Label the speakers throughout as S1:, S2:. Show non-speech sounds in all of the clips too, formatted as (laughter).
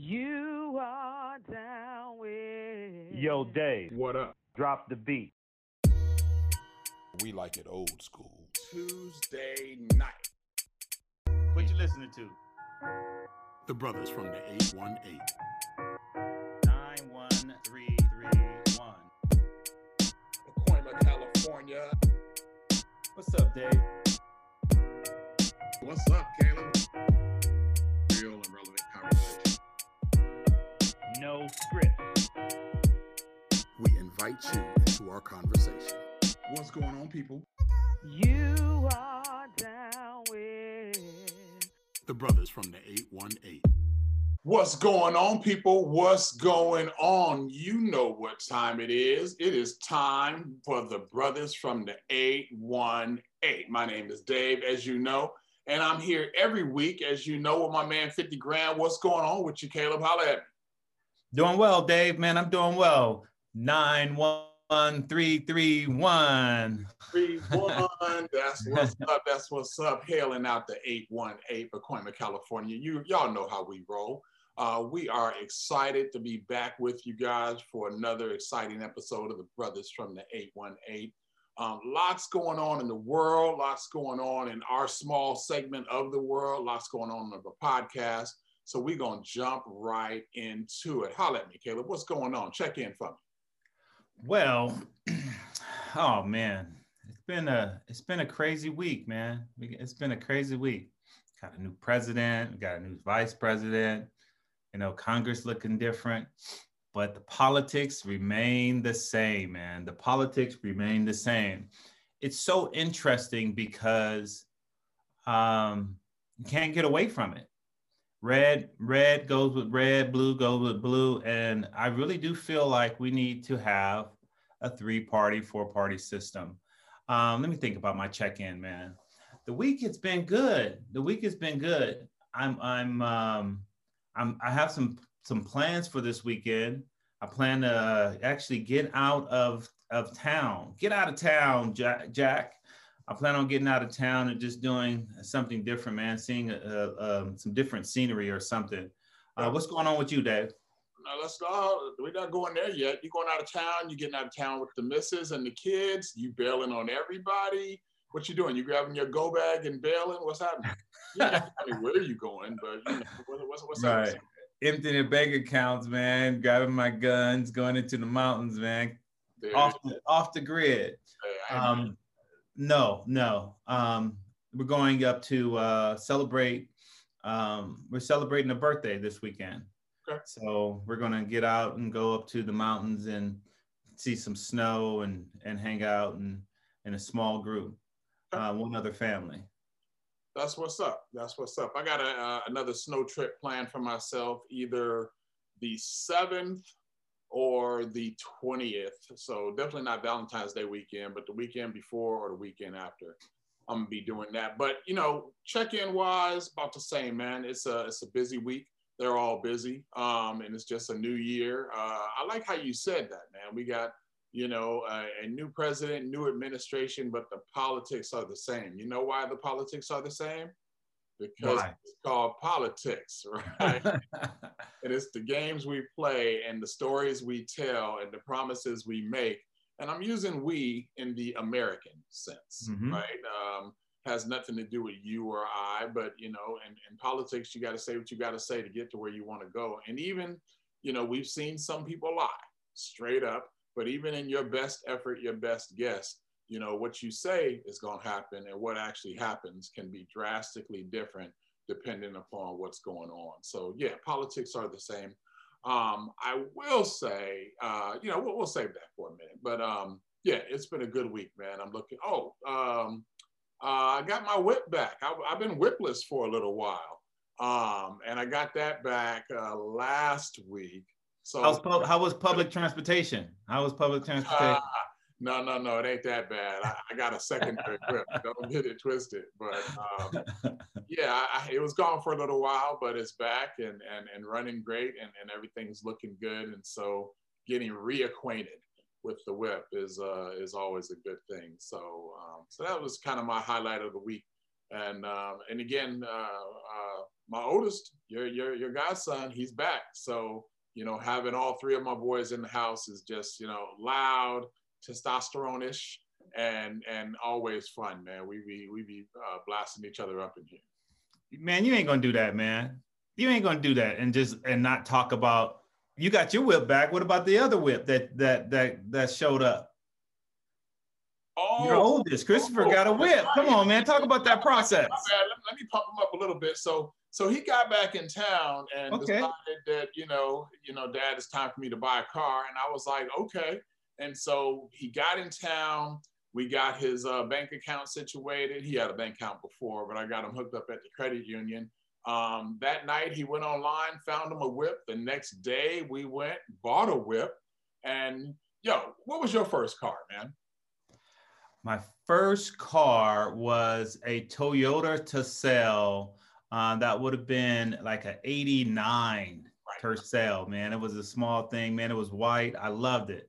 S1: You are down with.
S2: Yo, Dave,
S3: What up?
S2: drop the beat.
S4: We like it old school.
S3: Tuesday night.
S2: What you listening to?
S4: The brothers from the 818.
S2: Nine one three three one.
S3: Pacoima, California.
S2: What's up, Dave?
S3: What's up, Caleb? Real and relevant conversation.
S2: No script.
S4: We invite you into our conversation.
S3: What's going on, people?
S1: You are down with.
S4: The brothers from the 818.
S3: What's going on, people? What's going on? You know what time it is. It is time for the brothers from the 818. My name is Dave, as you know, and I'm here every week, as you know, with my man 50 Grand. What's going on with you, Caleb? Holla at me.
S2: Doing well, Dave. Man, I'm doing well. Nine one three three one.
S3: Three, one. (laughs) That's what's up. That's what's up. Hailing out the 818 Pacoima, California. You y'all know how we roll. Uh, we are excited to be back with you guys for another exciting episode of the Brothers from the 818. Um, lots going on in the world, lots going on in our small segment of the world, lots going on in the podcast. So we're gonna jump right into it. Holla at me, Caleb. What's going on? Check in for me.
S2: Well, (clears throat) oh man, it's been a it's been a crazy week, man. It's been a crazy week. Got a new president, got a new vice president. You know, Congress looking different, but the politics remain the same, man. The politics remain the same. It's so interesting because um, you can't get away from it. Red, red goes with red, blue goes with blue. And I really do feel like we need to have a three party, four party system. Um, let me think about my check in, man. The week has been good. The week has been good. I'm, I'm, um, I'm, I have some, some plans for this weekend. I plan to uh, actually get out of, of town, get out of town, Jack. Jack. I plan on getting out of town and just doing something different, man. Seeing uh, um, some different scenery or something. Uh, what's going on with you, Dave?
S3: Now let's go. We're not going there yet. You're going out of town. You're getting out of town with the missus and the kids. You bailing on everybody. What you doing? You grabbing your go bag and bailing? What's happening? You don't have to tell me where you going, but you know, what, what's what's
S2: Right.
S3: up?
S2: Emptying bank accounts, man. Grabbing my guns, going into the mountains, man.
S3: There
S2: Off the, off the grid.
S3: Hey, I
S2: Um, no, no. Um, we're going up to uh, celebrate. Um, we're celebrating a birthday this weekend.
S3: Okay.
S2: So we're gonna get out and go up to the mountains and see some snow and and hang out and in a small group, uh, one other family.
S3: That's what's up. That's what's up. I got a, uh, another snow trip planned for myself, either the seventh or the twentieth. So definitely not Valentine's Day weekend, but the weekend before or the weekend after. I'm gonna be doing that. But you know, check-in wise, about the same, man. It's a it's a busy week. They're all busy, um, and it's just a new year. Uh, I like how you said that, man. We got you know a, a new president, new administration, but the politics are the same. You know why the politics are the same? Because it's called politics, (laughs) right? (laughs) and it's the games we play and the stories we tell and the promises we make. And I'm using we in the American sense,
S2: Mhm.
S3: right? Um, has nothing to do with you or I, but you know, in, in politics, you got to say what you got to say to get to where you want to go. And even, you know, we've seen some people lie straight up, but even in your best effort, your best guess, you know, what you say is going to happen and what actually happens can be drastically different depending upon what's going on. So yeah, politics are the same. Um, I will say, uh, you know, we'll, we'll save that for a minute. But um, yeah, it's been a good week, man. I'm looking. Oh, um, uh, I got my whip back. I, I've been whipless for a little while, um, and I got that back uh, last week. So
S2: pub- how was public transportation? How was public transportation?
S3: No, no, no, it ain't that bad. I, I got a secondary whip. (laughs) Don't get it twisted. But um, (laughs) yeah, I- it was gone for a little while, but it's back and and, and running great, and, and everything's looking good. And so getting reacquainted with the whip is uh, is always a good thing. So um, so that was kind of my highlight of the week. And um, and again, uh, uh, my oldest, your your your godson, he's back. So you know, having all three of my boys in the house is just you know loud, testosterone-ish, and and always fun, man. We be we be uh, blasting each other up in here.
S2: Man, you ain't gonna do that, man. You ain't gonna do that and just and not talk about. You got your whip back. What about the other whip that that that that showed up?
S3: Oh,
S2: Your oldest, Christopher, got a whip. Come on, man. Talk about that process.
S3: Let, let me pump him up a little bit. So so he got back in town and
S2: Okay.
S3: decided that you know you know dad it's time for me to buy a car and i was like okay and so he got in town we got his uh, bank account situated he had a bank account before but i got him hooked up at the credit union um, that night he went online found him a whip the next day we went bought a whip and yo what was your first car man
S2: My first car was a Toyota Tercel. Uh, that would have been like an 89
S3: Right.
S2: Tercel, man. It was a small thing, man. It was white. I loved it.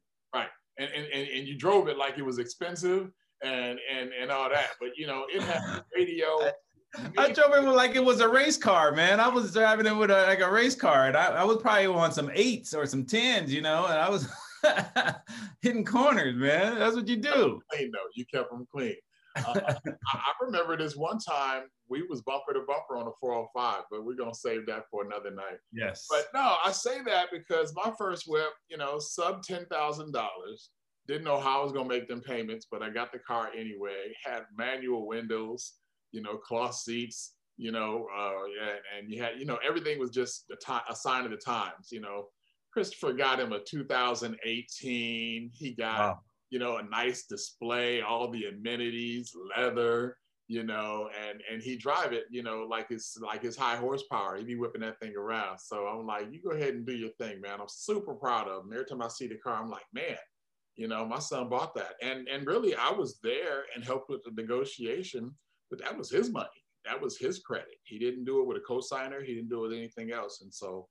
S3: And, and, and, and you drove it like it was expensive and, and, and all that but you know it had (laughs) radio
S2: I drove it like it was a race car, man. I was driving it with a, like a race car, and I, I was probably on some eights or some tens, you know, and I was (laughs) hitting corners, man. That's what you do.
S3: clean though. You kept them clean. Uh, I, remember this one time we was bumper to bumper on a 405, but we're gonna save that for another night.
S2: Yes.
S3: But no, I say that because my first whip, you know, sub ten thousand dollars. Didn't know how I was gonna make them payments, but I got the car anyway. Had manual windows, you know, cloth seats, you know, uh, and, and you had, you know, everything was just a, ti- a sign of the times. You know, Christopher got him a 2018. He got
S2: Wow.
S3: You know, a nice display, all the amenities, leather, you know, and and he drive it, you know, like it's like his high horsepower. He be whipping that thing around. So I'm like, you go ahead and do your thing, man. I'm super proud of him. Every time I see the car, I'm like, man, you know, my son bought that. And and really I was there and helped with the negotiation, but that was his money. That was his credit. He didn't do it with a cosigner, he didn't do it with anything else. And so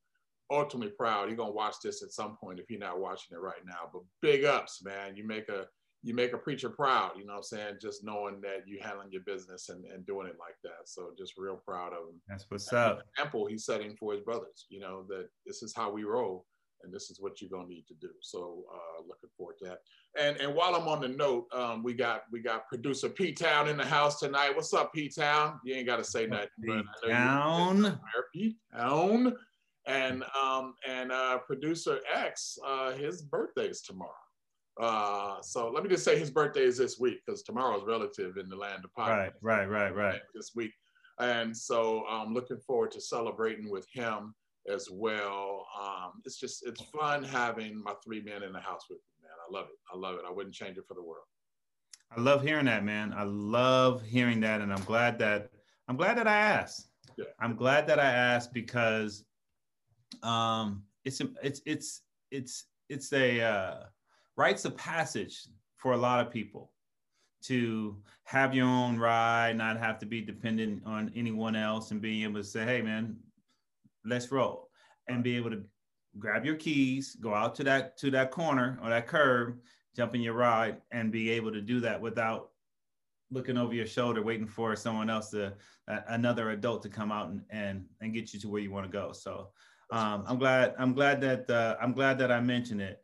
S3: ultimately proud. He's gonna watch this at some point if you're not watching it right now. But big ups, man. You make a you make a preacher proud, you know what I'm saying? Just knowing that you handling your business and, and doing it like that. So just real proud of him.
S2: That's what's up.
S3: Example he's setting for his brothers, you know, that this is how we roll and this is what you're gonna need to do. So uh looking forward to that. And and while I'm on the note, um, we got we got producer P Town in the house tonight. What's up, P Town? You ain't gotta say nothing. but I know you-
S2: Down.
S3: P Town. And um and uh producer X, uh his is tomorrow. Uh so let me just say his birthday is this week because tomorrow's relative in the land of podcast
S2: Right, right, right, right.
S3: this week. And so I'm looking forward to celebrating with him as well. Um, it's just, it's fun having my three men in the house with me, man. I love it. I love it. I wouldn't change it for the world.
S2: I love hearing that, man. I love hearing that, and I'm glad that I'm glad that I asked.
S3: Yeah.
S2: I'm glad that I asked because um, it's it's it's it's it's a uh, rites of passage for a lot of people to have your own ride, not have to be dependent on anyone else, and being able to say, "Hey, man, let's roll," and be able to grab your keys, go out to that to that corner or that curb, jump in your ride, and be able to do that without looking over your shoulder, waiting for someone else to uh, another adult to come out and, and and get you to where you want to go. So um, I'm glad I'm glad that uh, I'm glad that I mentioned it.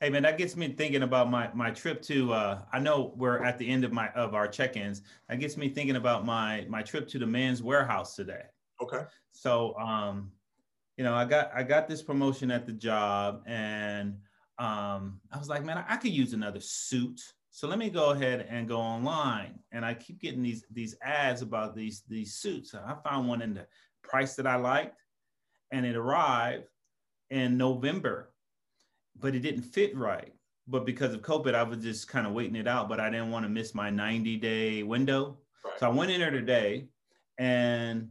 S2: Hey man, that gets me thinking about my my trip to. Uh, I know we're at the end of my of our check-ins. That gets me thinking about my my trip to the Men's Wearhouse today.
S3: Okay.
S2: So, um, you know, I got I got this promotion at the job, and um, I was like, man, I, I could use another suit. So let me go ahead and go online. And I keep getting these these ads about these these suits. I found one in the price that I liked, and it arrived in November, but it didn't fit right. But because of COVID, I was just kind of waiting it out. But I didn't want to miss my 90 day window.
S3: Right.
S2: So I went in there today, and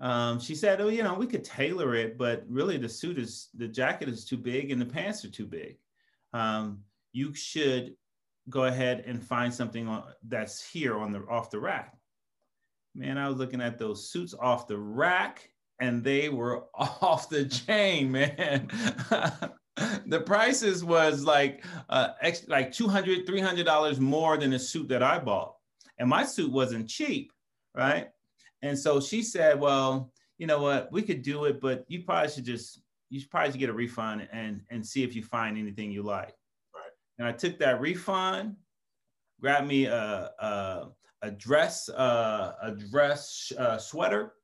S2: um, she said, "Oh, you know, we could tailor it, but really the suit is the jacket is too big and the pants are too big. Um, you should go ahead and find something on, that's here on the off the rack." Man, I was looking at those suits off the rack, and they were (laughs) off the chain, man. (laughs) the prices was like uh, ex- like 200 300 dollars more than the suit that I bought, and my suit wasn't cheap right? And so she said, well, you know what, we could do it, but you probably should just you should probably get a refund and and see if you find anything you like.
S3: Right.
S2: And I took that refund, grabbed me a a, a dress uh, a dress uh, sweater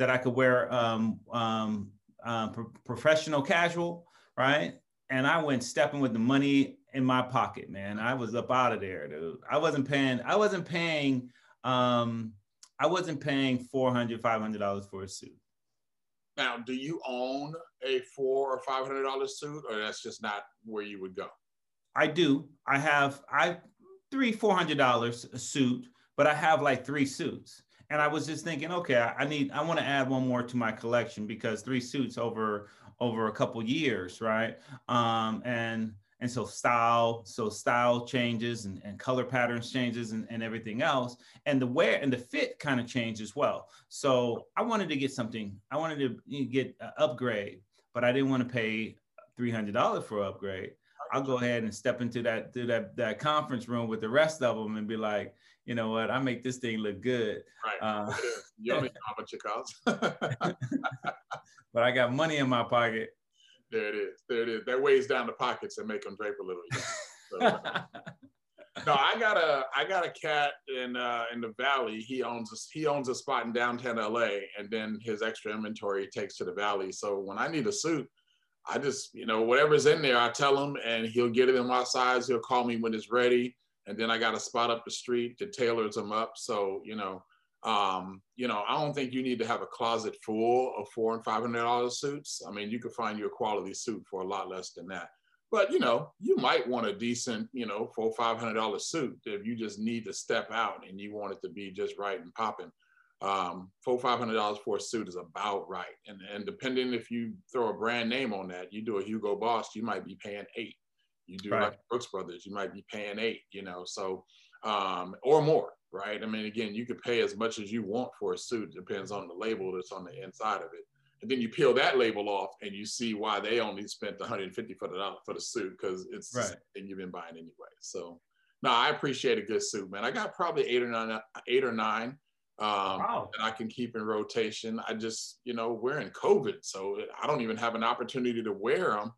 S2: that I could wear um, um, uh, pro- professional casual, right? And I went stepping with the money in my pocket, man. I was up out of there, dude. I wasn't paying. I wasn't paying. Um, I wasn't paying 400 dollars for a suit.
S3: Now, do you own a four or five hundred dollar suit, or that's just not where you would go?
S2: I do. I have I three four hundred dollars a suit, but I have like three suits. And I was just thinking, okay, I, need I want to add one more to my collection because three suits over over a couple years, right? Um, and and so style so style changes and, and color patterns changes and, and everything else. And the wear and the fit kind of changed as well. So i wanted to get something i wanted to get an upgrade but i didn't want to pay $300 for an upgrade. I'll go ahead and step into that to that that conference room with the rest of them and be like you know what i make this thing look good
S3: Right.
S2: uh,
S3: you don't even know how much
S2: but i got money in my pocket
S3: there it is. There it is. That weighs down the pockets and make them drape a little. So, (laughs) no, I got a I got a cat in uh, in the valley. He owns a, he owns a spot in downtown LA, and then his extra inventory takes to the valley. So when I need a suit, I just you know whatever's in there, I tell him, and he'll get it in my size. He'll call me when it's ready, and then I got a spot up the street that tailors them up. So you know, um, you know, I don't think you need to have a closet full of four and five hundred dollar suits. I mean, you could find you a quality suit for a lot less than that. But you know, you might want a decent, you know, four five hundred dollar suit if you just need to step out and you want it to be just right and popping. Um, four five hundred dollars for a suit is about right, and and depending if you throw a brand name on that, you do a Hugo Boss, you might be paying eight. You do
S2: Right.
S3: like Brooks Brothers, you might be paying eight. You know, so um, or more, right? I mean, again, you could pay as much as you want for a suit. Depends on the label that's on the inside of it. And then you peel that label off, and you see why they only spent 150 for the dollar for the suit because it's the
S2: Right.
S3: thing you've been buying anyway. So, no, I appreciate a good suit, man. I got probably eight or nine, eight or nine um,
S2: Wow.
S3: that I can keep in rotation. I just, you know, we're in COVID, so I don't even have an opportunity to wear them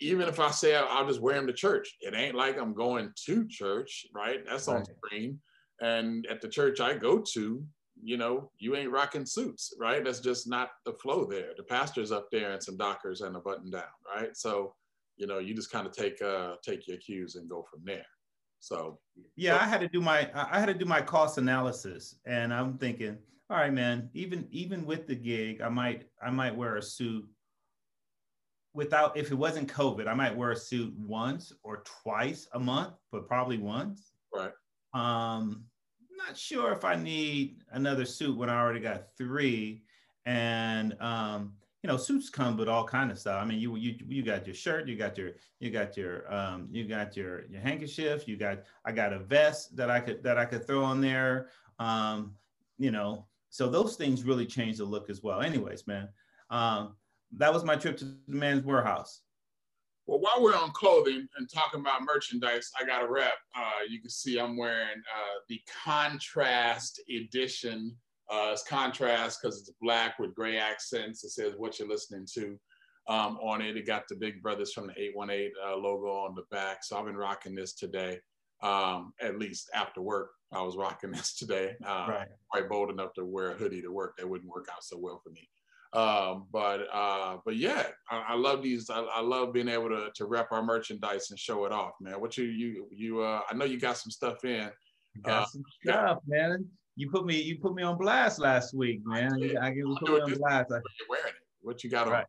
S3: even if I say I'll, just wear them to church, it ain't like I'm going to church, right? That's on screen. And at the church I go to, you know, you ain't rocking suits, right? That's just not the flow there. The pastor's up there in some dockers and a button down, right? So, you know, you just kind of take uh take your cues and go from there. So
S2: Yeah, I had to do my I had to do my cost analysis, and I'm thinking, all right, man. Even even with the gig, I might I might wear a suit. Without if it wasn't COVID, I might wear a suit once or twice a month, but probably once.
S3: Right.
S2: Um, not sure if I need another suit when I already got three, and um, you know, suits come with all kind of stuff. I mean, you you you got your shirt, you got your you got your um, you got your your handkerchief, you got I got a vest that I could that I could throw on there. Um, you know, so those things really change the look as well. Anyways, man, um, that was my trip to the man's warehouse.
S3: Well, while we're on clothing and talking about merchandise, I got a rep. Uh, you can see I'm wearing uh, the contrast edition. Uh, it's contrast because it's black with gray accents. It says what you're listening to um, on it. It got the Big Brothers from the 818 uh, logo on the back. So I've been rocking this today. Um, at least after work, I was rocking this (laughs) today. Uh,
S2: Right.
S3: quite bold enough to wear a hoodie to work. That wouldn't work out so well for me. Um, but uh, but yeah, I, I love these. I, I love being able to to rep our merchandise and show it off, man. What you you you? Uh, I know you got some stuff in.
S2: Got
S3: Uh,
S2: some
S3: yeah.
S2: stuff, man. You put me you put me on blast last week, man. I, I you put me on blast.
S3: You're wearing it. What you got on?
S2: Right.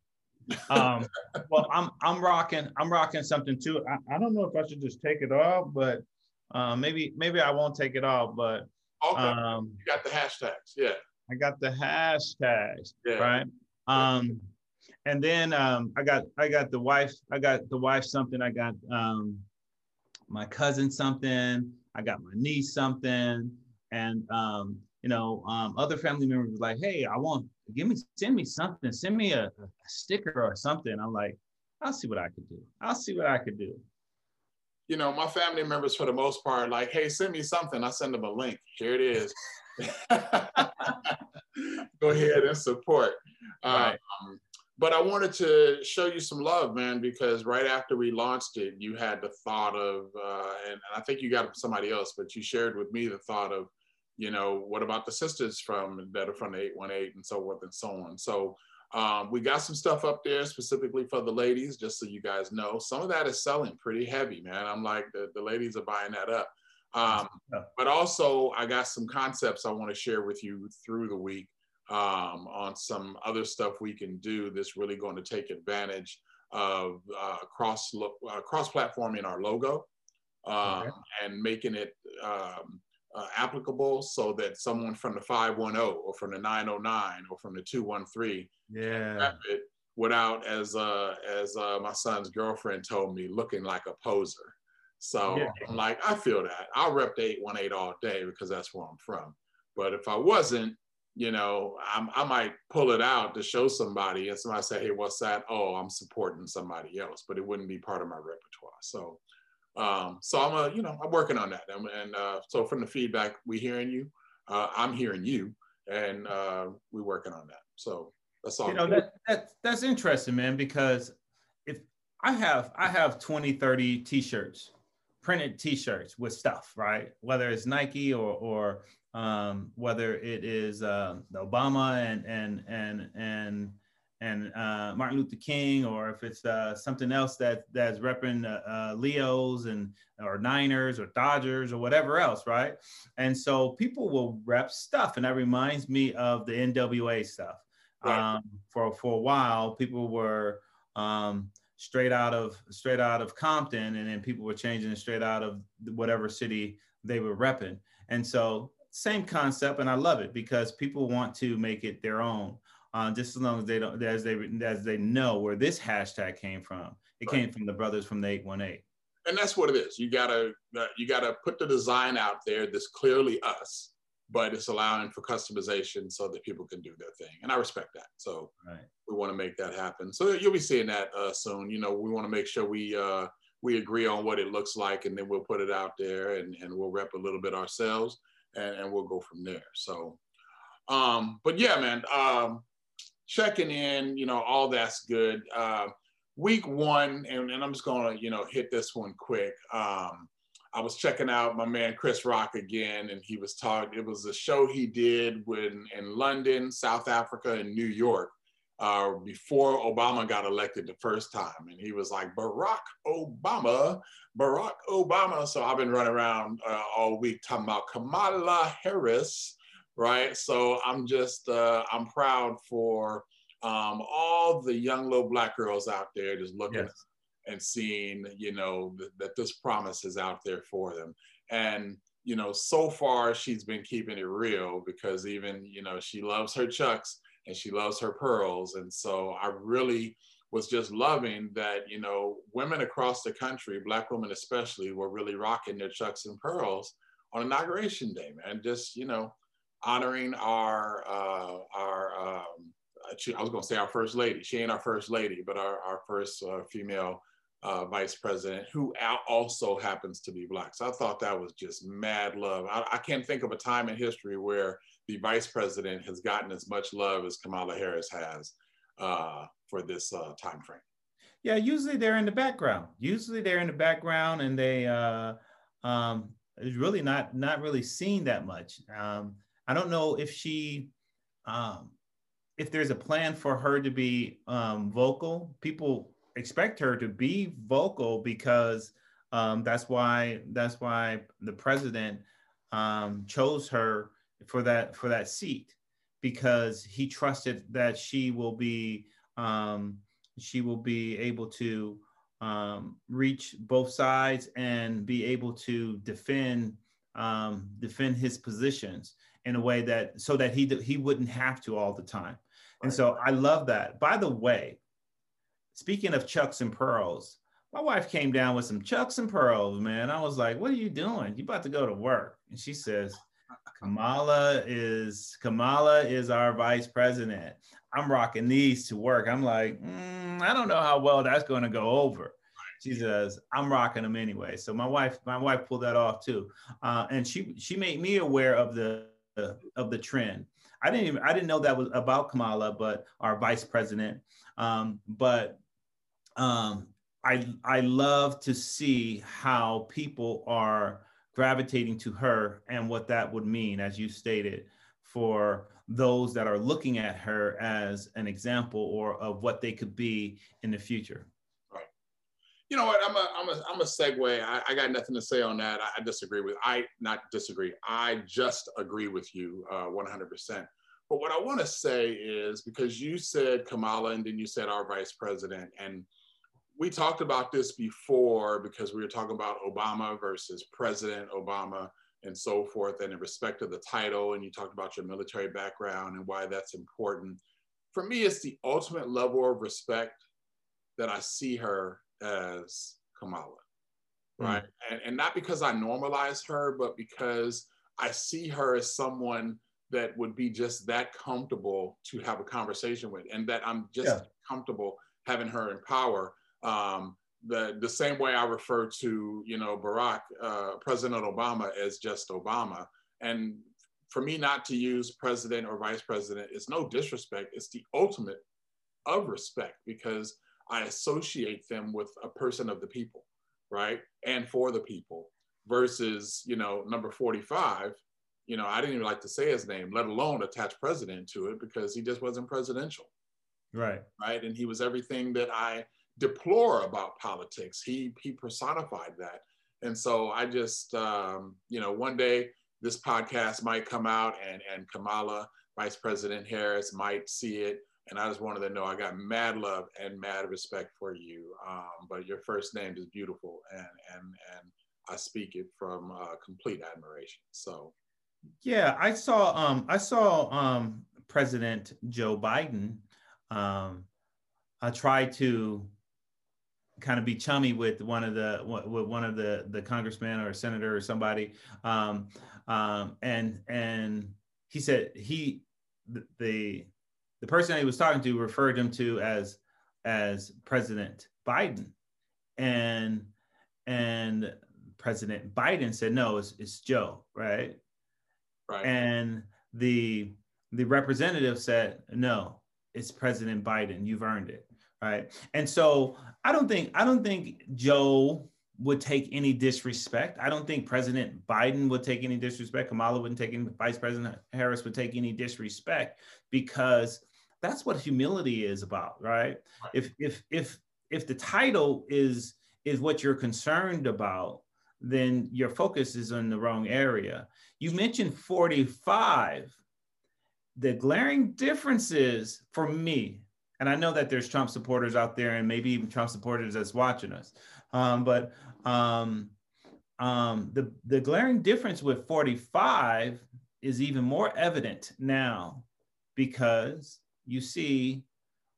S2: um well i'm i'm rocking i'm rocking something too I, I don't know if i should just take it off but uh maybe maybe i won't take it off but
S3: Okay,
S2: um
S3: you got the hashtags. Yeah.
S2: I got the hashtags
S3: Yeah.
S2: right um and then um i got i got the wife i got the wife something i got um my cousin something i got my niece something and um you know um other family members were like hey i want give me send me something send me a, a sticker or something i'm like i'll see what i could do i'll see what i could do
S3: You know, my family members for the most part, like, hey, send me something. I send them a link. Here it is. (laughs) (laughs) go ahead and support.
S2: Right.
S3: Um, but I wanted to show you some love, man, because right after we launched it, you had the thought of, uh, and, and I think you got somebody else, but you shared with me the thought of, you know, what about the sisters from that are from the 818 and so forth and so on. So um, we got some stuff up there specifically for the ladies, just so you guys know. Some of that is selling pretty heavy, man. I'm like, the, the ladies are buying that up. Um, but also, I got some concepts I want to share with you through the week um, on some other stuff we can do that's really going to take advantage of uh, cross uh, cross platforming our logo um, okay. and making it um, uh, applicable so that someone from the 510 or from the 909 or from the 213
S2: yeah.
S3: it without as uh, as uh, my son's girlfriend told me looking like a poser so yeah. I'm like I feel that I'll rep the 818 all day because that's where I'm from but if I wasn't you know I'm, I might pull it out to show somebody and somebody say hey what's that oh I'm supporting somebody else but it wouldn't be part of my repertoire so um, so I'm a, you know, I'm working on that. And, and uh, so from the feedback, we hearing you, uh, I'm hearing you, and uh, we're working on that. So that's all.
S2: You know, that, that, that's interesting, man, because if I have, I have 20, 30 t-shirts, printed t-shirts with stuff, right? Whether it's Nike or, or um, whether it is uh, Obama and, and, and, and, and uh, Martin Luther King, or if it's uh, something else that that's repping uh, uh, Leos and or Niners or Dodgers or whatever else, right? And so people will rep stuff, and that reminds me of the NWA stuff. Right. Um, for for a while, people were um, straight out of straight out of Compton, and then people were changing it straight out of whatever city they were repping. And so same concept, and I love it because people want to make it their own uh, just as long as they don't as they as they know where this hashtag came from. It right. came from the brothers from the 818.
S3: And that's what it is. You gotta you gotta put the design out there that's clearly us, but it's allowing for customization so that people can do their thing. And I respect that. So
S2: right.
S3: we want to make that happen. So you'll be seeing that uh, soon. You know, we want to make sure we uh, we agree on what it looks like, and then we'll put it out there, and, and we'll rep a little bit ourselves, and, and we'll go from there. So, um, but yeah, man. Um, checking in, you know, all that's good. Uh, week one, and, and, I'm just gonna, you know, hit this one quick. Um, I was checking out my man Chris Rock again, and he was talking. It was a show he did when in London, South Africa, and New York uh, before Obama got elected the first time, and he was like Barack Obama, Barack Obama. So I've been running around uh, all week talking about Kamala Harris right? So I'm just, uh, I'm proud for um, all the young little black girls out there just looking yes. And seeing, you know, th- that this promise is out there for them. And, you know, so far she's been keeping it real because even, you know, she loves her chucks and she loves her pearls. And so I really was just loving that, you know, women across the country, black women especially, were really rocking their chucks and pearls on inauguration day, man. Just, you know, honoring our uh, our um, I was going to say our first lady. She ain't our first lady, but our our first uh, female uh, vice president who also happens to be black. So I thought that was just mad love. I, I, can't think of a time in history where the vice president has gotten as much love as Kamala Harris has uh, for this uh, time frame.
S2: Yeah, usually they're in the background. Usually they're in the background, and they uh, um, it's really not not really seen that much. Um, I don't know if she, um, if there's a plan for her to be um, vocal. People expect her to be vocal because um, that's why that's why the president um, chose her for that for that seat because he trusted that she will be um, she will be able to um, reach both sides and be able to defend um, defend his positions in a way that so that he he wouldn't have to all the time. And so I love that. By the way, speaking of chucks and pearls, my wife came down with some chucks and pearls, man. I was like, "What are you doing? You about to go to work?" And she says, "Kamala is Kamala is our vice president. I'm rocking these to work." I'm like, mm, "I don't know how well that's going to go over." She says, "I'm rocking them anyway." So my wife, my wife pulled that off too, uh, and she she made me aware of the of the trend. I didn't even I didn't know that was about Kamala, but our vice president. Um, but um, I I love to see how people are gravitating to her and what that would mean, as you stated, for those that are looking at her as an example or of what they could be in the future.
S3: Right. You know what? I'm a I'm a I'm a segue. I, I got nothing to say on that. I, I, disagree with. I not disagree. I just agree with you uh, 100%. But what I want to say is because you said Kamala and then you said our vice president, and we talked about this before because we were talking about Obama versus President Obama and so forth, and in respect to the title, and you talked about your military background and why that's important. For me, it's the ultimate level of respect that I see her as Kamala, hmm. right? Mm. And, and not because I normalize her, but because I see her as someone that would be just that comfortable to have a conversation with, and that I'm just yeah. comfortable having her in power. Um, the the same way I refer to you know Barack, uh, President Obama as just Obama, and for me not to use president or vice president is no disrespect. It's the ultimate of respect because I associate them with a person of the people, right, and for the people. Versus you know number forty five, you know, I didn't even like to say his name, let alone attach president to it because he just wasn't presidential.
S2: Right.
S3: Right. And he was everything that I deplore about politics. He he personified that. And so I just um, you know, one day this podcast might come out and and Kamala, Vice President Harris might see it. And I just wanted to know I got mad love and mad respect for you. Um, but your first name is beautiful and and and I speak it from uh, complete admiration. So
S2: yeah, I saw um I saw um President Joe Biden um I tried to kind of be chummy with one of the with one of the the congressman or senator or somebody um um and and he said he the the, person he was talking to referred him to as as President Biden and and President Biden said no it's, it's Joe right
S3: Right.
S2: And the the representative said, no, it's President Biden. You've earned it. Right. And so I don't think I don't think Joe would take any disrespect. I don't think President Biden would take any disrespect. Kamala wouldn't take any, Vice President Harris would take any disrespect because that's what humility is about, right? right? If if if if the title is is what you're concerned about, then your focus is in the wrong area. You mentioned 45. The glaring differences for me, and I know that there's Trump supporters out there and maybe even Trump supporters that's watching us, um, but um, um, the, the glaring difference with 45 is even more evident now because you see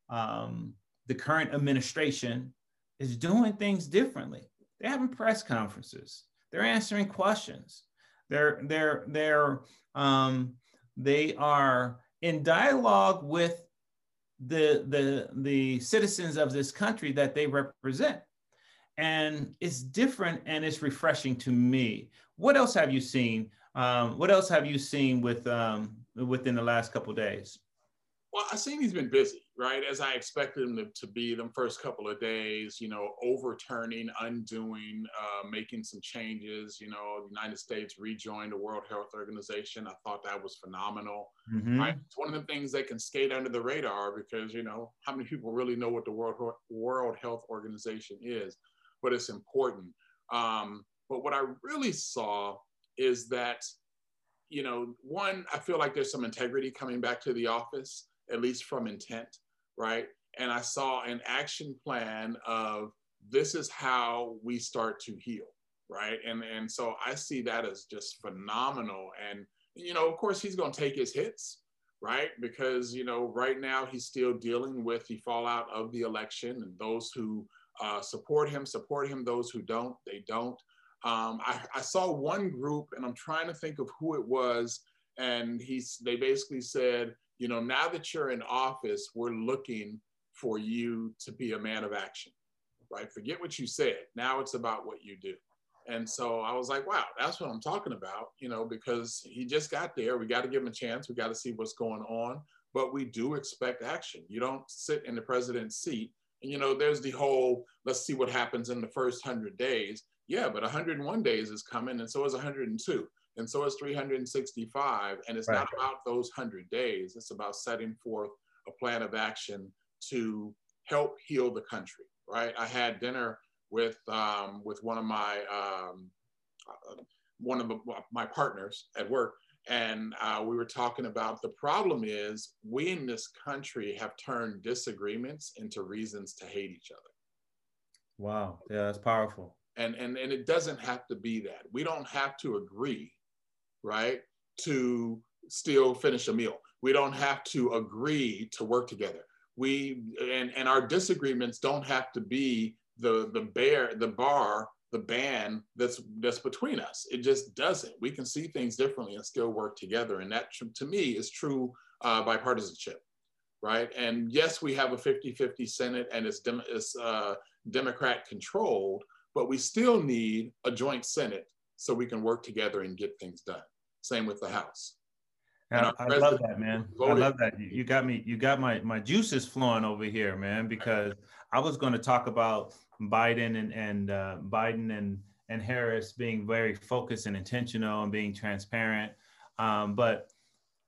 S2: um, the current administration is doing things differently. They're having press conferences. They're answering questions. They're they're they're um, they are in dialogue with the the the citizens of this country that they represent. And it's different and it's refreshing to me. What else have you seen? Um, what else have you seen with um, within the last couple days
S3: well, I've seen he's been busy, right? As I expected him to, to be the first couple of days, you know, overturning, undoing, uh, making some changes. You know, the United States rejoined the World Health Organization. I thought that was phenomenal. Mm-hmm. Right? It's one of the things that can skate under the radar because, you know, how many people really know what the World, World Health Organization is? But it's important. Um, but what I really saw is that you know, one, I feel like there's some integrity coming back to the office at least from intent, right? And I saw an action plan of this is how we start to heal, right? And and so I see that as just phenomenal. And you know, of course, he's going to take his hits, right? Because you know, right now he's still dealing with the fallout of the election, and those who uh, support him support him. Those who don't, they don't. Um, I, I saw one group, and I'm trying to think of who it was, and he's they basically said you know, now that you're in office, we're looking for you to be a man of action, right? Forget what you said. Now it's about what you do. And so I was like, wow, that's what I'm talking about, you know, because he just got there. We got to give him a chance. We got to see what's going on. But we do expect action. You don't sit in the president's seat. And, you know, there's the whole let's see what happens in the first 100 days. Yeah, but 101 days is coming, and so is 102, and so is 365. And it's
S2: Right.
S3: not about those 100 days, it's about setting forth a plan of action to help heal the country, right? I had dinner with um, with one of my um, one of my partners at work, and uh, we were talking about the problem is we in this country have turned disagreements into reasons to hate each other,
S2: Wow. Yeah, that's powerful.
S3: and and and it doesn't have to be that. We don't have to agree, right, to still finish a meal. We don't have to agree to work together. We and and our disagreements don't have to be the the bear the bar the ban that's that's between us. It just doesn't. We can see things differently and still work together, and that to me is true uh, bipartisanship, right? And yes, we have a 50-50 Senate, and it's, dem- it's uh, Democrat controlled, but we still need a joint Senate so we can work together and get things done. Same with the House. And
S2: I, I love that, man. I love that. You, you got me. You got my my juices flowing over here, man. Because I was going to talk about Biden and and uh, Biden and and Harris being very focused and intentional and being transparent. Um, but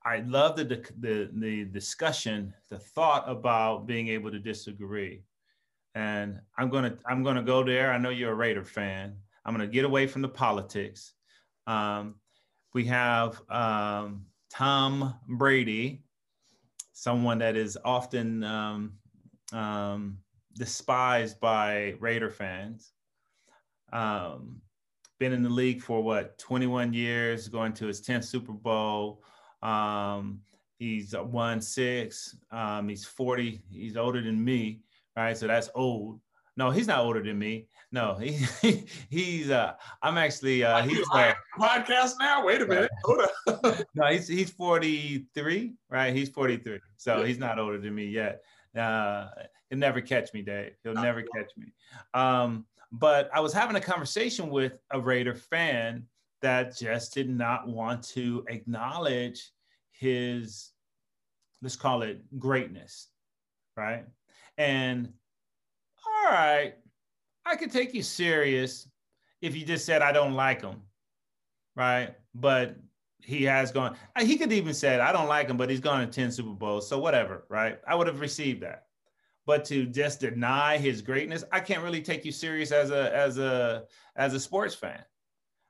S2: I love the, the the discussion, the thought about being able to disagree. And I'm gonna I'm gonna go there. I know you're a Raider fan. I'm gonna get away from the politics. Um, we have um, Tom Brady, someone that is often um, um, despised by Raider fans. Um, been in the league for what 21 years, going to his 10th Super Bowl. Um, he's won six. Um, he's 40. He's older than me, right? So that's old. No, he's not older than me. No, he, (laughs) he's. Uh, I'm actually. Uh, he's. Uh,
S3: podcast now. Wait a minute. Hold up. (laughs) (laughs)
S2: no, he's he's 43, right? He's 43. So he's not older than me yet. Uh, he'll never catch me, Dave. He'll never catch me. Um, but I was having a conversation with a Raider fan that just did not want to acknowledge his, let's call it greatness, right? And all right, I could take you serious if you just said I don't like him, right? But he has gone. He could even said I don't like him, but he's gone to ten Super Bowls, so whatever, right? I would have received that. But to just deny his greatness, I can't really take you serious as a as a as a sports fan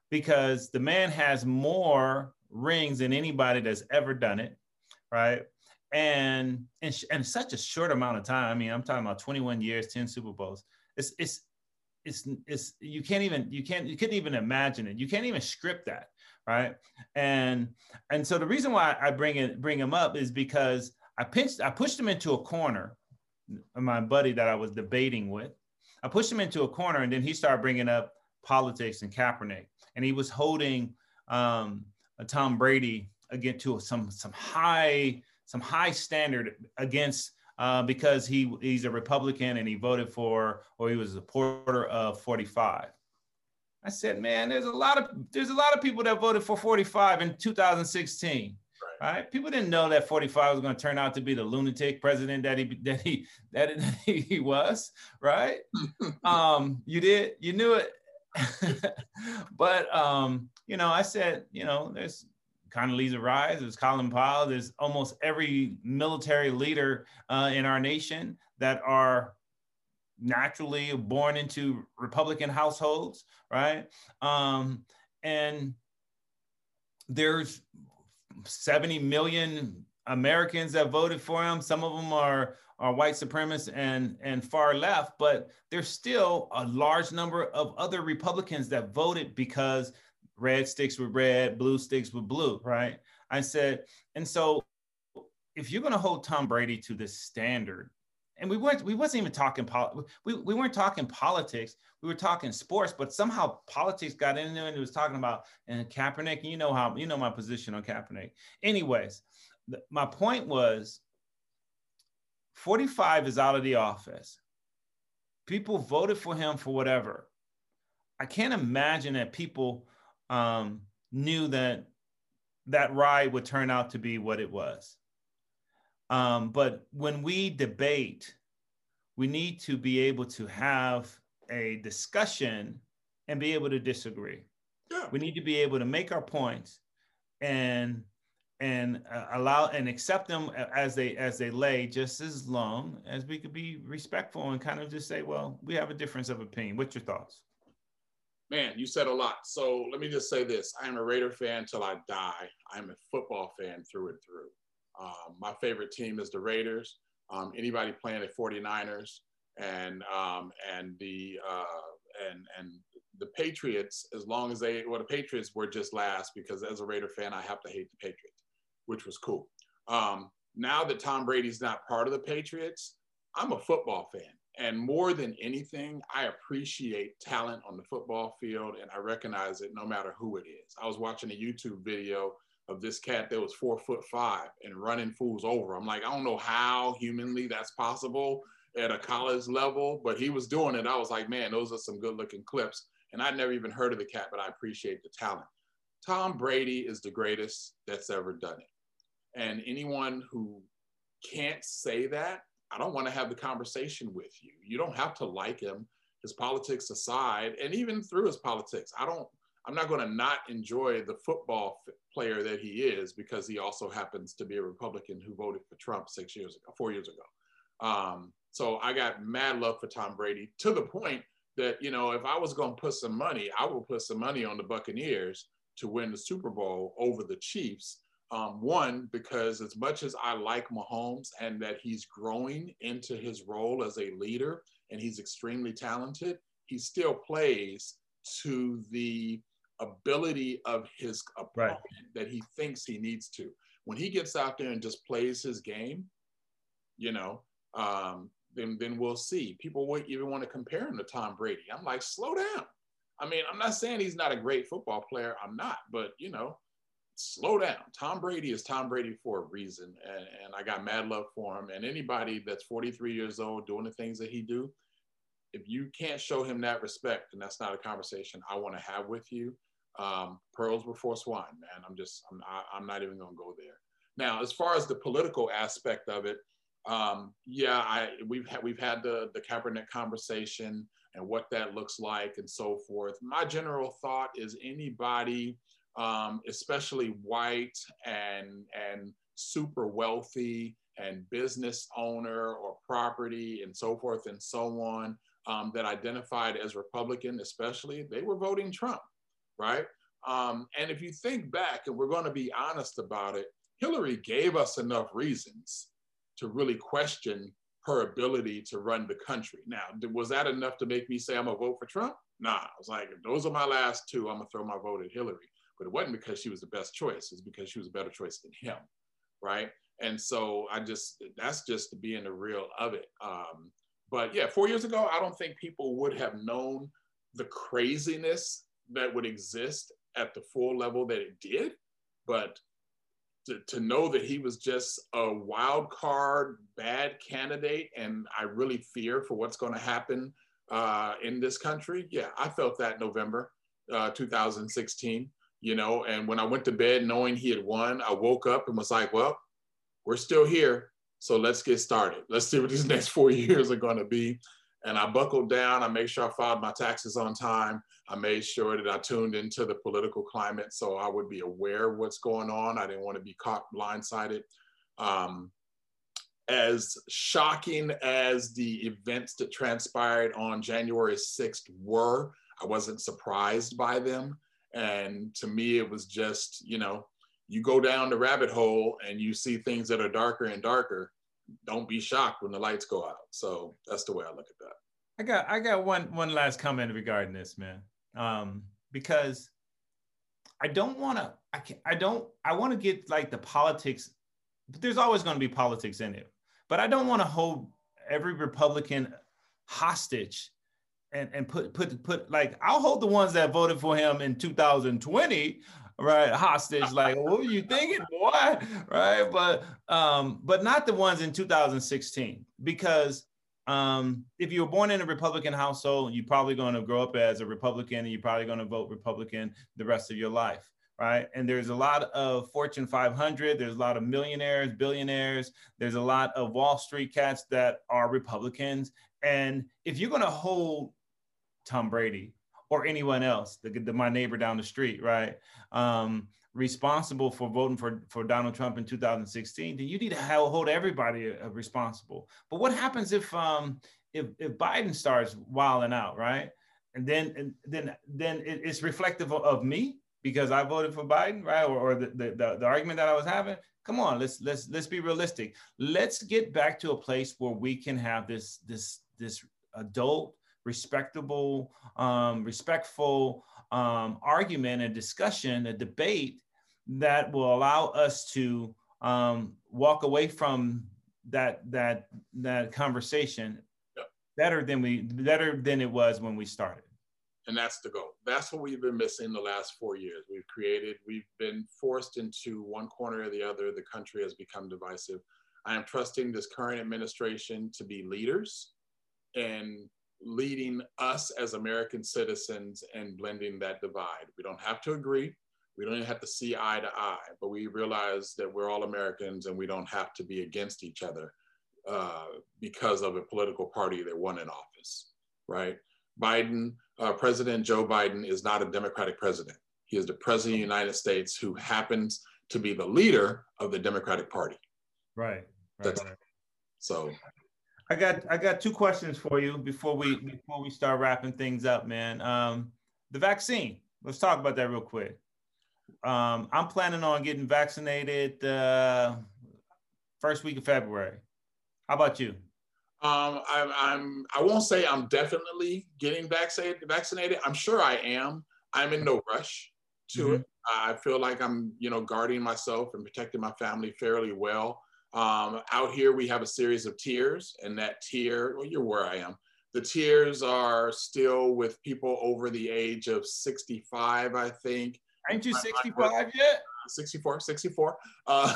S2: because the man has more rings than anybody that's ever done it, right? And in such a short amount of time. I mean, I'm talking about 21 years, 10 Super Bowls. It's it's it's it's you can't even you can't you couldn't even imagine it. You can't even script that, right? And and so the reason why I bring it bring him up is because I pinched I pushed him into a corner. My buddy that I was debating with, I pushed him into a corner, and then he started bringing up politics and Kaepernick, and he was holding um, Tom Brady again to some some high some high standard against uh, because he he's a Republican and he voted for or he was a supporter of 45. I said, man, there's a lot of there's a lot of people that voted for 45 in 2016. Right. People didn't know that 45 was going to turn out to be the lunatic president that he that he that (laughs) he was, right? (laughs) um, you did, you knew it. (laughs) but um, you know, I said, you know, there's Condoleezza Rice, there's Colin Powell, there's almost every military leader uh, in our nation that are naturally born into Republican households, right? Um, and there's 70 million Americans that voted for him. Some of them are are white supremacists and and far left, but there's still a large number of other Republicans that voted because red sticks with red, blue sticks with blue, right? I said, and so if you're going to hold Tom Brady to this standard, and we weren't we wasn't even talking pol- we, we weren't talking politics we were talking sports but somehow politics got in there and it was talking about and Kaepernick you know how you know my position on Kaepernick. Anyways th- my point was 45 is out of the office. People voted for him for whatever. I can't imagine that people um, knew that that ride would turn out to be what it was. Um, but when we debate, we need to be able to have a discussion and be able to disagree.
S3: Yeah.
S2: We need to be able to make our points and and uh, allow and accept them as they as they lay just as long as we could be respectful and kind of just say well we have a difference of opinion what's your thoughts
S3: Man, you said a lot. So let me just say this I am a Raider fan till I die. I'm a football fan through and through. Um, my favorite team is the Raiders. Um, anybody playing the 49ers and um, and the uh, and and the Patriots, as long as they well, the Patriots were just last because as a Raider fan, I have to hate the Patriots, which was cool. Um, now that Tom Brady's not part of the Patriots, I'm a football fan. And more than anything, I appreciate talent on the football field and I recognize it no matter who it is. I was watching a YouTube video of this cat that was four foot five and running fools over. I'm like, I don't know how humanly that's possible at a college level, but he was doing it. I was like, man, those are some good looking clips. And I'd never even heard of the cat, but I appreciate the talent. Tom Brady is the greatest that's ever done it. And anyone who can't say that I don't want to have the conversation with you. You don't have to like him, his politics aside, and even through his politics. I don't, I'm not going to not enjoy the football player that he is because he also happens to be a Republican who voted for Trump six years ago, four years ago. Um, so I got mad love for Tom Brady to the point that, you know, if I was going to put some money, I would put some money on the Buccaneers to win the Super Bowl over the Chiefs um, one, because as much as I like Mahomes and that he's growing into his role as a leader and he's extremely talented, he still plays to the ability of his opponent right. that he thinks he needs to. When he gets out there and just plays his game, you know, um, then then we'll see. People will even want to compare him to Tom Brady. I'm like, slow down. I mean, I'm not saying he's not a great football player. I'm not, but you know, slow down. Tom Brady is Tom Brady for a reason, and, and, I got mad love for him. And anybody that's 43 years old doing the things that he do, if you can't show him that respect, and that's not a conversation I want to have with you. Um, pearls before swine, man. I'm just, I'm, I, am not even going to go there. Now, as far as the political aspect of it, um, yeah, I we've had we've had the the Kaepernick conversation and what that looks like and so forth. My general thought is anybody um, especially white and and super wealthy and business owner or property and so forth and so on um, that identified as Republican, especially, they were voting Trump, right? Um, and if you think back, and we're going to be honest about it, Hillary gave us enough reasons to really question her ability to run the country. Now, was that enough to make me say I'm gonna vote for Trump? Nah, I was like, if those are my last two, I'm gonna throw my vote at Hillary but it wasn't because she was the best choice. It's because she was a better choice than him, right? And so I just that's just being the real of it. Um, but yeah, four years ago, I don't think people would have known the craziness that would exist at the full level that it did. But to, to know that he was just a wild card, bad candidate, and I really fear for what's going to happen uh, in this country. Yeah, I felt that November uh, 2016 you know. And when I went to bed knowing he had won, I woke up and was like, well, we're still here. So let's get started. Let's see what these (laughs) next four years are going to be. And I buckled down. I made sure I filed my taxes on time. I made sure that I tuned into the political climate so I would be aware of what's going on. I didn't want to be caught blindsided. Um, as shocking as the events that transpired on January 6th were, I wasn't surprised by them. And to me, it was just, you know, you go down the rabbit hole and you see things that are darker and darker. Don't be shocked when the lights go out. So that's the way I look at that.
S2: I got I got one one last comment regarding this, man. Um, because I don't want to. I can, I don't. I want to get like the politics. But there's always going to be politics in it. But I don't want to hold every Republican hostage and and put put put like I'll hold the ones that voted for him in 2020 right hostage (laughs) like what were you thinking boy right but um but not the ones in 2016 because um, if you were born in a Republican household, you're probably going to grow up as a Republican and you're probably going to vote Republican the rest of your life, right? And there's a lot of Fortune 500, there's a lot of millionaires, billionaires, there's a lot of Wall Street cats that are Republicans. And if you're going to hold Tom Brady or anyone else, the, the, my neighbor down the street, right? Um, responsible for voting for, for Donald Trump in 2016, then you need to hold everybody uh, responsible. But what happens if um, if, if Biden starts wilding out, right? And then and then then it's reflective of, me because I voted for Biden, right? Or, or the, the, the, the argument that I was having. Come on, let's let's let's be realistic. Let's get back to a place where we can have this this this adult, respectable, um, respectful um, argument, a discussion, a debate that will allow us to um, walk away from that that that conversation yep. better than we better than it was when we started.
S3: And that's the goal. That's what we've been missing the last four years. We've created we've been forced into one corner or the other. The country has become divisive. I am trusting this current administration to be leaders and leading us as american citizens and blending that divide we don't have to agree we don't even have to see eye to eye, but we realize that we're all Americans and we don't have to be against each other uh, because of a political party that won in office, right? Biden, uh, President Joe Biden is not a Democratic president. He is the president of the United States who happens to be the leader of the Democratic Party.
S2: Right. right, right.
S3: So
S2: I got I got two questions for you before we before we start wrapping things up, man. Um, the vaccine. Let's talk about that real quick um, I'm planning on getting vaccinated uh, first week of February. How about you?
S3: Um, I'm, I'm, I won't say I'm definitely getting vaccinated. Vaccinated. I'm sure I am. I'm in no rush to mm-hmm. it. I feel like I'm, you know, guarding myself and protecting my family fairly well. Um, out here, we have a series of tiers, and that tier, well, you're where I am. The tiers are still with people over the age of 65, I think.
S2: Ain't you 65 yet?
S3: 64, 64. Uh,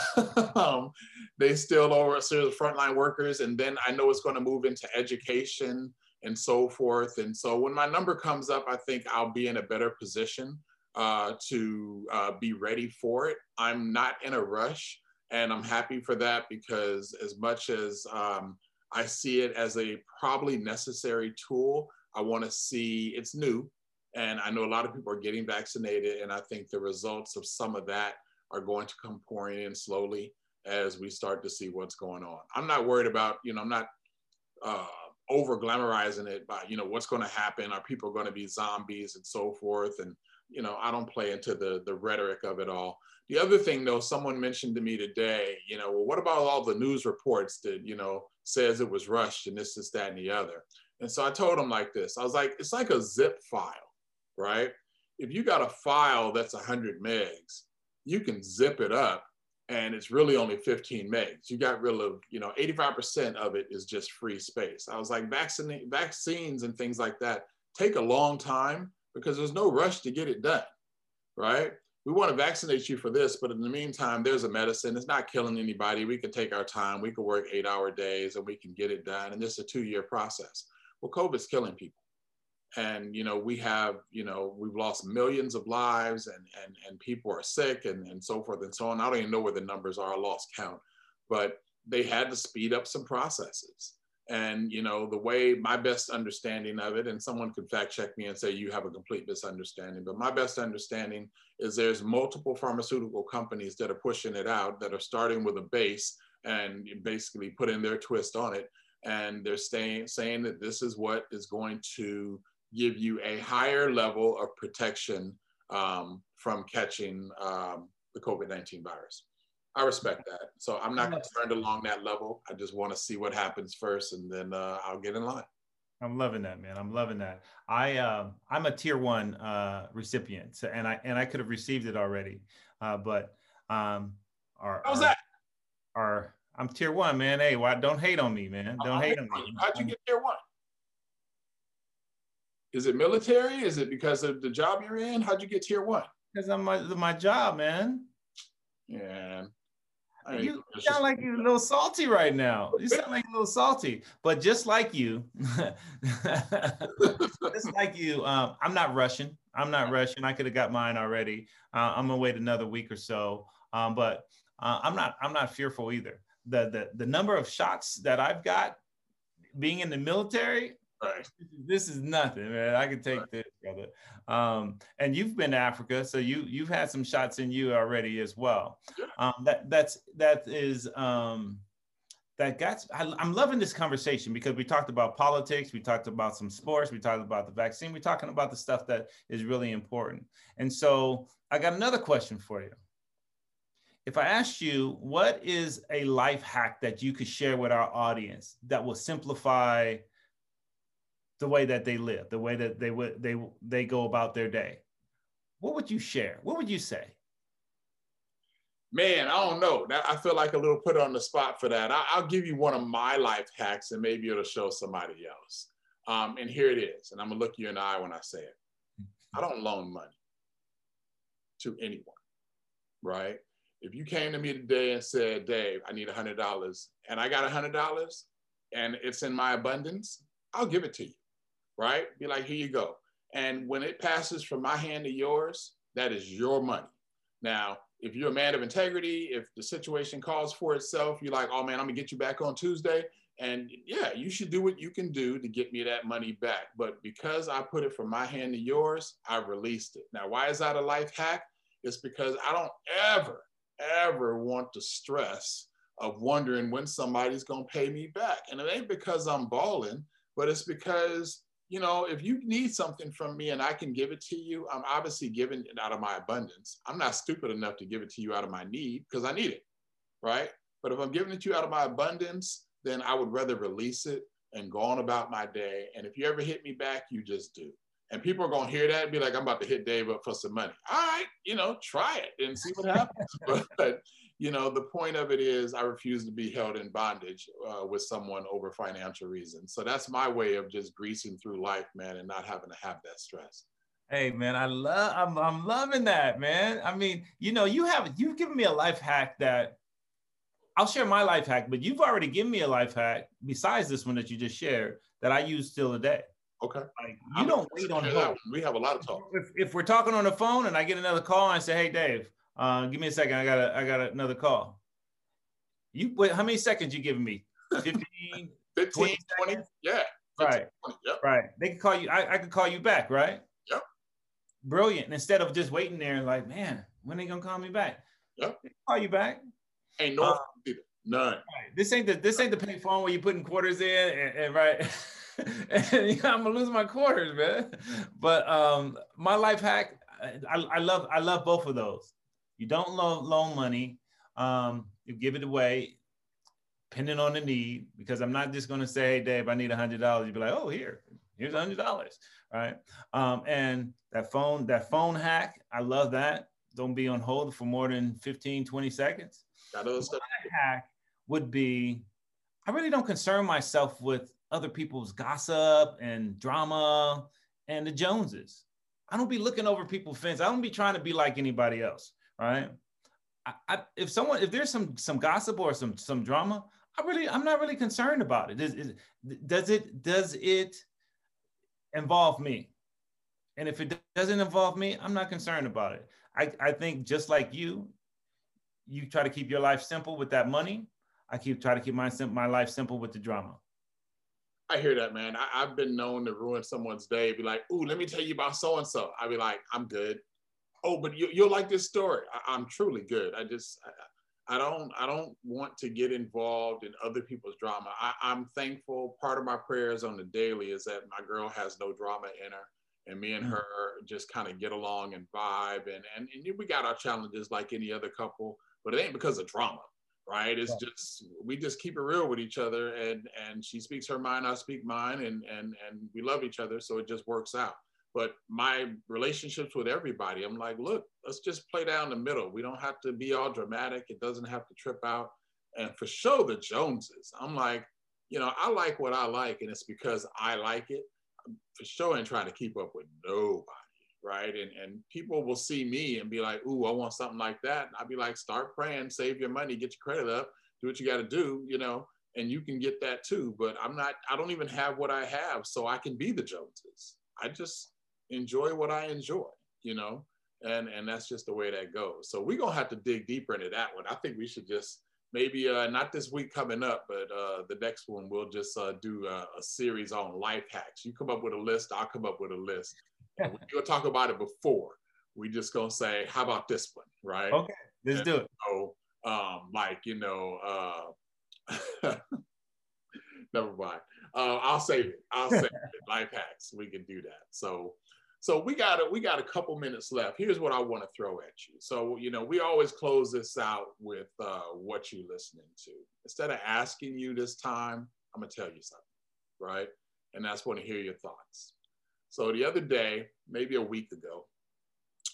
S3: (laughs) um, they still are a series of frontline workers. And then I know it's going to move into education and so forth. And so when my number comes up, I think I'll be in a better position uh, to uh, be ready for it. I'm not in a rush. And I'm happy for that because as much as um, I see it as a probably necessary tool, I want to see it's new. And I know a lot of people are getting vaccinated, and I think the results of some of that are going to come pouring in slowly as we start to see what's going on. I'm not worried about, you know, I'm not uh, over glamorizing it by, you know, what's going to happen. Are people going to be zombies and so forth? And, you know, I don't play into the, the rhetoric of it all. The other thing, though, someone mentioned to me today, you know, well, what about all the news reports that, you know, says it was rushed and this, is that, and the other? And so I told him like this I was like, it's like a zip file right? If you got a file that's 100 megs, you can zip it up and it's really only 15 megs. You got rid of, you know, 85% of it is just free space. I was like, vaccine, vaccines and things like that take a long time because there's no rush to get it done, right? We want to vaccinate you for this, but in the meantime, there's a medicine. It's not killing anybody. We can take our time. We can work eight hour days and we can get it done. And this is a two year process. Well, COVID's killing people and you know we have you know we've lost millions of lives and and, and people are sick and, and so forth and so on i don't even know where the numbers are i lost count but they had to speed up some processes and you know the way my best understanding of it and someone could fact check me and say you have a complete misunderstanding but my best understanding is there's multiple pharmaceutical companies that are pushing it out that are starting with a base and basically putting their twist on it and they're staying, saying that this is what is going to give you a higher level of protection um, from catching um, the COVID 19 virus. I respect that. So I'm not concerned along that level. I just want to see what happens first and then uh, I'll get in line.
S2: I'm loving that, man. I'm loving that. I uh, I'm a tier one uh, recipient, so, and I and I could have received it already, uh, but um,
S3: our, how's our, that?
S2: Our I'm tier one, man. Hey, why don't hate on me, man? Don't hate on me.
S3: How'd you get tier one? Is it military? Is it because of the job you're in? How'd you get tier one?
S2: Because I'm my, my job, man.
S3: Yeah.
S2: You sound like you're a little salty right now. You sound like a little salty. But just like you, (laughs) just like you, um, I'm not rushing. I'm not rushing. I could have got mine already. Uh, I'm gonna wait another week or so. Um, but uh, I'm not. I'm not fearful either. The the the number of shots that I've got being in the military,
S3: Right.
S2: this is nothing, man. I can take this, brother. Um, and you've been to Africa, so you you've had some shots in you already as well.
S3: Yeah.
S2: Um, that that's that is um, that got. I, I'm loving this conversation because we talked about politics, we talked about some sports, we talked about the vaccine, we're talking about the stuff that is really important. And so I got another question for you. If I asked you, what is a life hack that you could share with our audience that will simplify the way that they live, the way that they would they they go about their day. What would you share? What would you say?
S3: Man, I don't know. I feel like a little put on the spot for that. I, will give you one of my life hacks and maybe it'll show somebody else. Um, and here it is. And I'm to look you in the eye when I say it. I don't loan money to anyone, right? If you came to me today and said, Dave, I need $100 and I got $100 and it's in my abundance, I'll give it to you, right? Be like, here you go. And when it passes from my hand to yours, that is your money. Now, if you're a man of integrity, if the situation calls for itself, you're like, oh man, I'm gonna get you back on Tuesday. And yeah, you should do what you can do to get me that money back. But because I put it from my hand to yours, I released it. Now, why is that a life hack? It's because I don't ever, ever want the stress of wondering when somebody's gonna pay me back. And it ain't because I'm balling, but it's because you know, if you need something from me and I can give it to you, I'm obviously giving it out of my abundance. I'm not stupid enough to give it to you out of my need because I need it, right? But if I'm giving it to you out of my abundance, then I would rather release it and go on about my day. And if you ever hit me back, you just do. And people are gonna hear that and be like, I'm about to hit Dave up for some money. All right, you know, try it and see what happens. (laughs) but you know, the point of it is I refuse to be held in bondage uh, with someone over financial reasons. So that's my way of just greasing through life, man, and not having to have that stress.
S2: Hey man, I love I'm I'm loving that, man. I mean, you know, you have you've given me a life hack that I'll share my life hack, but you've already given me a life hack besides this one that you just shared that I use still today.
S3: Okay.
S2: Like you
S3: I'm
S2: don't wait on
S3: share that
S2: hold.
S3: We have a lot of talk.
S2: If, if we're talking on the phone and I get another call and I say, "Hey, Dave, uh, give me a second. I got a, I got another call." You wait. How many seconds you giving me? Fifteen. (laughs)
S3: 15,
S2: 20
S3: 20, yeah. 15,
S2: right.
S3: 20, yep.
S2: Right. They can call you. I, I could call you back. Right.
S3: Yep.
S2: Brilliant. Instead of just waiting there and like, man, when they gonna call me back?
S3: Yep.
S2: They call you back.
S3: Ain't no
S2: Uh.
S3: None.
S2: Right. This ain't the this ain't the pay phone where you putting quarters in and, and right. (laughs) and you know, I'm gonna lose my quarters, man. But um, my life hack, I, I love I love both of those. You don't loan loan money. Um, you give it away, depending on the need. Because I'm not just gonna say, hey, Dave, I need a hundred dollars. You'd be like, oh, here, here's a hundred dollars, right? Um, and that phone that phone hack, I love that. Don't be on hold for more than 15, 20 seconds
S3: Got other stuff.
S2: hack would be I really don't concern myself with other people's gossip and drama and the Joneses. I don't be looking over people's fence. I don't be trying to be like anybody else, right? I, I, if someone, if there's some some gossip or some some drama, I really, I'm not really concerned about it. Is, is, does it does it involve me? And if it doesn't involve me, I'm not concerned about it. I, I think just like you, you try to keep your life simple with that money. I keep try to keep my my life simple with the drama.
S3: I hear that, man. I, I've been known to ruin someone's day. Be like, ooh, let me tell you about so and so. I'd be like, I'm good. Oh, but you, you'll like this story. I, I'm truly good. I just, I, I don't, I don't want to get involved in other people's drama. I, I'm thankful. Part of my prayers on the daily is that my girl has no drama in her, and me and
S2: Mm.
S3: her just kind of get along and vibe. And, and and we got our challenges like any other couple, but it ain't because of drama right it's
S2: Right.
S3: just we just keep it real with each other and and she speaks her mind i speak mine and and and we love each other so it just works out but my relationships with everybody i'm like look let's just play down the middle we don't have to be all dramatic it doesn't have to trip out and for sure the joneses i'm like you know i like what i like and it's because i like it for sure and trying to keep up with nobody right? And and people will see me and be like, "Ooh, I want something like that." And I'd be like, "Start praying, save your money, get your credit up, do what you got to do, you know, and you can get that too." But I'm not. I don't even have what I have, so I can be the Joneses. I just enjoy what I enjoy, you know, and and that's just the way that goes. So we're gonna have to dig deeper into that one. I think we should just maybe uh, not this week coming up, but uh, the next one we'll just uh, do a, a, series on life hacks. You come up with a list, I'll come up with a list. (laughs) we're gonna talk about it before. We just gonna say, how about this one, right?
S2: Okay, let's
S3: and
S2: do it.
S3: So, um, like you know, uh, (laughs) never mind. Uh, I'll save it. I'll save it. (laughs) Life hacks. We can do that. So so we got a, we got a couple minutes left. Here's what I want to throw at you. So you know we always close this out with uh, what you're listening to. Instead of asking you this time, I'm gonna tell you something, right? And that's want to hear your thoughts. So the other day, maybe a week ago,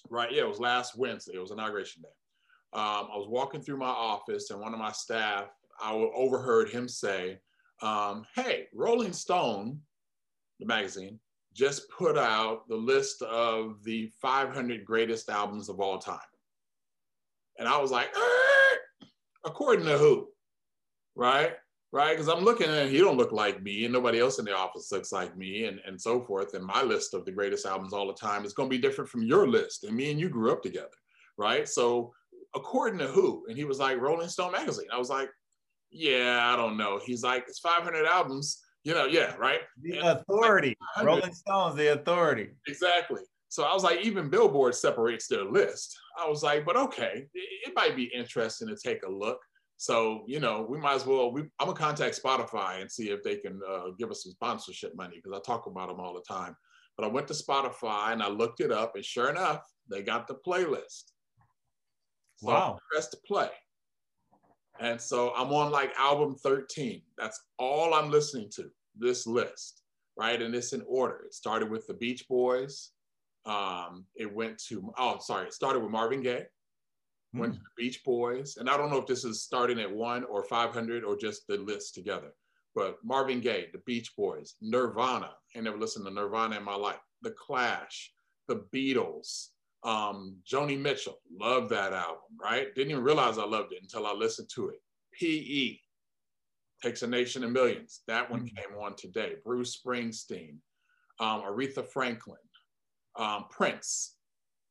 S3: right? Yeah, it was last Wednesday. It was inauguration day. Um, I was walking through my office, and one of my staff, I overheard him say, um, "Hey, Rolling Stone, the magazine, just put out the list of the 500 greatest albums of all time. And I was like, eh, according to who? Right? Right? Because I'm looking at, he don't look like me, and nobody else in the office looks like me, and, and so forth. And my list of the greatest albums all the time is going to be different from your list. And me and you grew up together. Right? So, according to who? And he was like, Rolling Stone Magazine. I was like, yeah, I don't know. He's like, it's 500 albums you know, yeah, right.
S2: The authority. Rolling Stones, the authority.
S3: Exactly. So I was like, even Billboard separates their list. I was like, but okay, it might be interesting to take a look. So you know, we might as well. We, I'm gonna contact Spotify and see if they can uh, give us some sponsorship money because I talk about them all the time. But I went to Spotify and I looked it up, and sure enough, they got the playlist. So
S2: wow.
S3: Press to play. And so I'm on like album 13. That's all I'm listening to, this list, right? And it's in order. It started with the Beach Boys. Um, it went to, oh, sorry, it started with Marvin Gaye, mm. went to the Beach Boys. And I don't know if this is starting at one or 500 or just the list together. But Marvin Gaye, the Beach Boys, Nirvana. I never listened to Nirvana in my life. The Clash, the Beatles, um, Joni Mitchell, love that album, right? Didn't even realize I loved it until I listened to it. PE, Takes a Nation of Millions. That one mm-hmm. came on today. Bruce Springsteen, um, Aretha Franklin, um, Prince,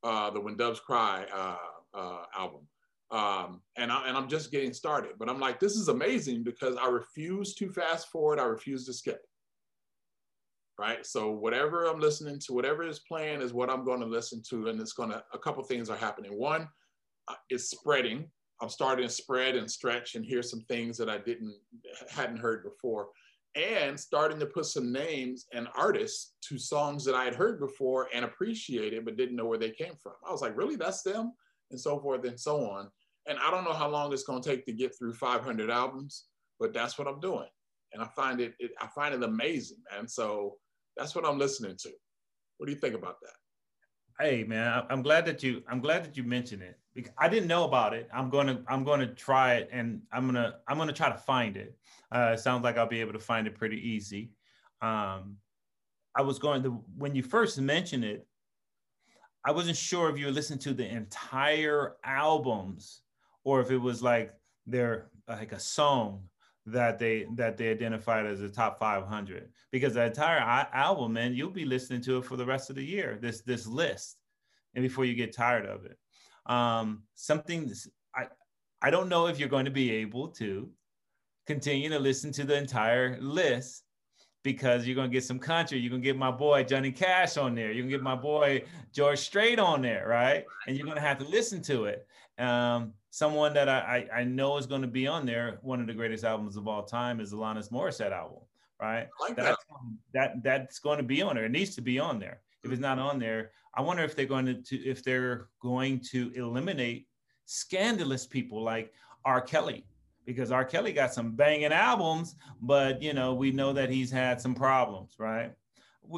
S3: uh, the When Doves Cry uh, uh, album. Um, and, I, and I'm just getting started, but I'm like, this is amazing because I refuse to fast forward. I refuse to skip right? So whatever I'm listening to, whatever is playing is what I'm going to listen to, and it's going to. A couple things are happening. One, uh, it's spreading. I'm starting to spread and stretch and hear some things that I didn't hadn't heard before, and starting to put some names and artists to songs that I had heard before and appreciated but didn't know where they came from. I was like, really, that's them, and so forth and so on. And I don't know how long it's going to take to get through 500 albums, but that's what I'm doing and I find it, it, I find it amazing, man. So that's what I'm listening to. What do you think about that?
S2: Hey man, I'm glad that you I'm glad that you mentioned it because I didn't know about it. I'm gonna I'm gonna try it and I'm gonna I'm gonna try to find it. Uh, it sounds like I'll be able to find it pretty easy. Um, I was going to when you first mentioned it, I wasn't sure if you were listening to the entire albums or if it was like they're like a song that they that they identified as the top 500 because the entire album man you'll be listening to it for the rest of the year this this list and before you get tired of it um something i i don't know if you're going to be able to continue to listen to the entire list because you're gonna get some country. You're gonna get my boy Johnny Cash on there. You're gonna get my boy George Strait on there, right? And you're gonna have to listen to it. Um, someone that I, I, I know is going to be on there, one of the greatest albums of all time is Alanis Morissette album, right?
S3: Like
S2: that's, that. that that's going to be on there. It needs to be on there. If it's not on there, I wonder if they're going to, to if they're going to eliminate scandalous people like R. Kelly, because R. Kelly got some banging albums, but you know we know that he's had some problems, right?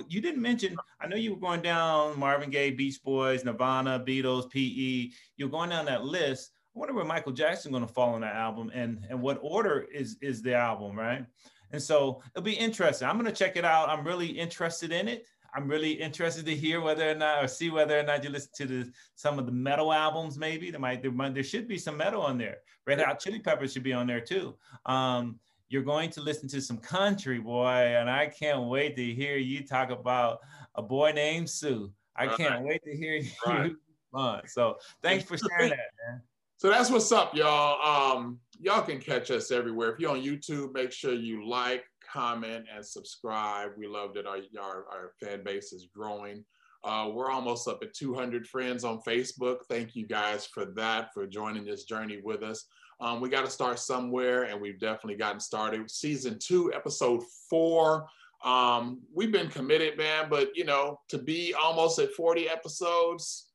S2: you didn't mention, I know you were going down Marvin Gaye, Beach Boys, Nirvana, Beatles, PE. You're going down that list. I wonder where Michael Jackson going to fall on that album and, and what order is, is the album, right? And so it'll be interesting. I'm going to check it out. I'm really interested in it. I'm really interested to hear whether or not, or see whether or not you listen to the some of the metal albums. Maybe there might there, might, there should be some metal on there. Red Hot Chili Peppers should be on there too. Um, you're going to listen to some country, boy, and I can't wait to hear you talk about a boy named Sue. I can't
S3: Right.
S2: wait to hear (laughs) you.
S3: Right.
S2: So thanks for sharing that, man.
S3: So that's what's up, y'all. Um, y'all can catch us everywhere. If you're on YouTube, make sure you like, comment, and subscribe. We love that our our, our fan base is growing. Uh, we're almost up at 200 friends on Facebook. Thank you guys for that, for joining this journey with us. Um, we got to start somewhere, and we've definitely gotten started. Season two, episode four. Um, we've been committed, man, but you know, to be almost at 40 episodes,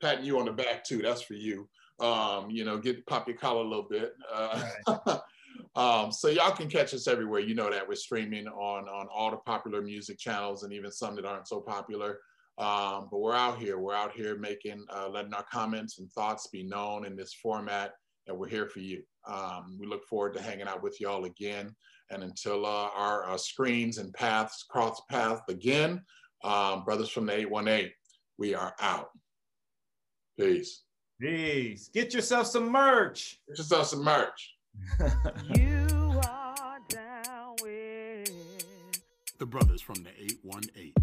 S3: patting you on the back too. That's for you. Um, you know, get pop your collar a little bit. Uh, (laughs) um, so y'all can catch us everywhere. You know that we're streaming on on all the popular music channels and even some that aren't so popular. Um, but we're out here. We're out here making, uh, letting our comments and thoughts be known in this format, and we're here for you. Um, we look forward to hanging out with y'all again. And until uh, our, uh screens and paths cross paths again, um, brothers from the 818, we are out. Peace.
S2: Peace. Get yourself some merch.
S3: Get yourself some merch. (laughs)
S1: You are down with.
S4: The brothers from the 818.